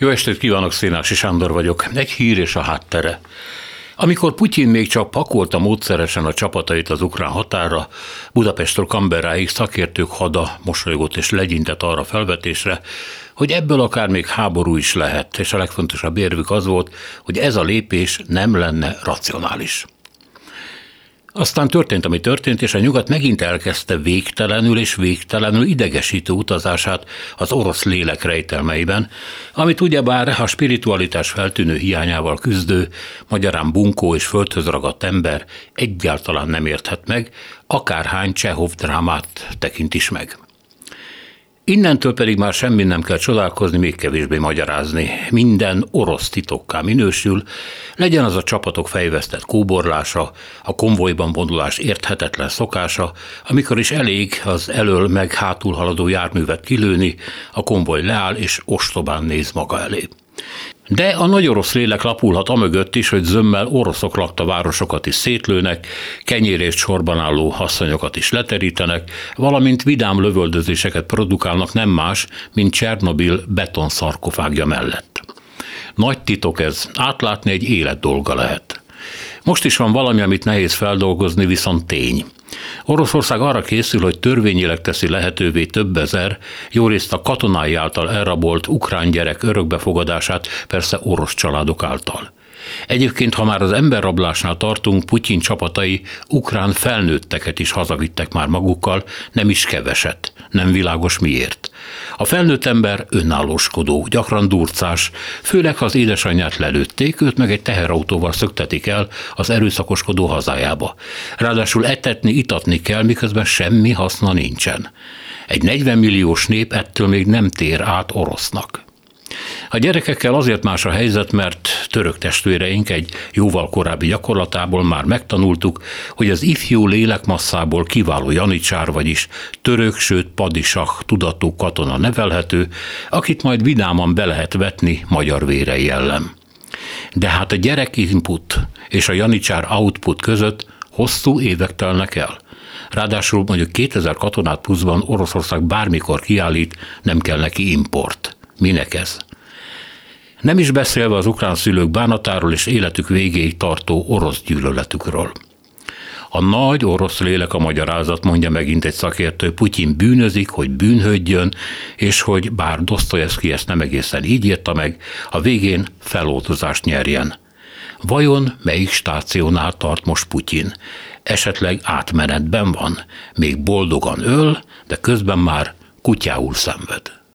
Jó estét kívánok, Szénási Sándor vagyok. Egy hír és a háttere. Amikor Putyin még csak pakolta módszeresen a csapatait az ukrán határa, Budapestről Kamberáig szakértők hada mosolygott és legyintett arra felvetésre, hogy ebből akár még háború is lehet, és a legfontosabb érvük az volt, hogy ez a lépés nem lenne racionális. Aztán történt, ami történt, és a nyugat megint elkezdte végtelenül és végtelenül idegesítő utazását az orosz lélek rejtelmeiben, amit ugyebár a spiritualitás feltűnő hiányával küzdő, magyarán bunkó és földhöz ragadt ember egyáltalán nem érthet meg, akárhány Csehov drámát tekint is meg. Innentől pedig már semmi nem kell csodálkozni, még kevésbé magyarázni. Minden orosz titokká minősül, legyen az a csapatok fejvesztett kóborlása, a konvojban vonulás érthetetlen szokása, amikor is elég az elől meg hátul haladó járművet kilőni, a konvoj leáll és ostobán néz maga elé. De a nagy orosz lélek lapulhat amögött is, hogy zömmel oroszok lakta városokat is szétlőnek, kenyérést sorban álló asszonyokat is leterítenek, valamint vidám lövöldözéseket produkálnak nem más, mint Csernobil betonszarkofágja mellett. Nagy titok ez, átlátni egy élet dolga lehet. Most is van valami, amit nehéz feldolgozni, viszont tény. Oroszország arra készül, hogy törvényileg teszi lehetővé több ezer, jó részt a katonái által elrabolt ukrán gyerek örökbefogadását, persze orosz családok által. Egyébként, ha már az emberrablásnál tartunk, Putyin csapatai ukrán felnőtteket is hazavittek már magukkal, nem is keveset, nem világos miért. A felnőtt ember önállóskodó, gyakran durcás, főleg ha az édesanyját lelőtték, őt meg egy teherautóval szöktetik el az erőszakoskodó hazájába. Ráadásul etetni, itatni kell, miközben semmi haszna nincsen. Egy 40 milliós nép ettől még nem tér át orosznak. A gyerekekkel azért más a helyzet, mert török testvéreink egy jóval korábbi gyakorlatából már megtanultuk, hogy az ifjú lélekmasszából kiváló janicsár, vagyis török, sőt padisak tudatú katona nevelhető, akit majd vidáman be lehet vetni magyar vére jellem. De hát a gyerek input és a janicsár output között hosszú évek telnek el. Ráadásul mondjuk 2000 katonát pluszban Oroszország bármikor kiállít, nem kell neki import. Minek ez? Nem is beszélve az ukrán szülők bánatáról és életük végéig tartó orosz gyűlöletükről. A nagy orosz lélek a magyarázat, mondja megint egy szakértő, Putyin bűnözik, hogy bűnhődjön, és hogy bár Dostoyevsky ezt nem egészen így írta meg, a végén feloldozást nyerjen. Vajon melyik stációnál tart most Putyin? Esetleg átmenetben van, még boldogan öl, de közben már kutyául szenved.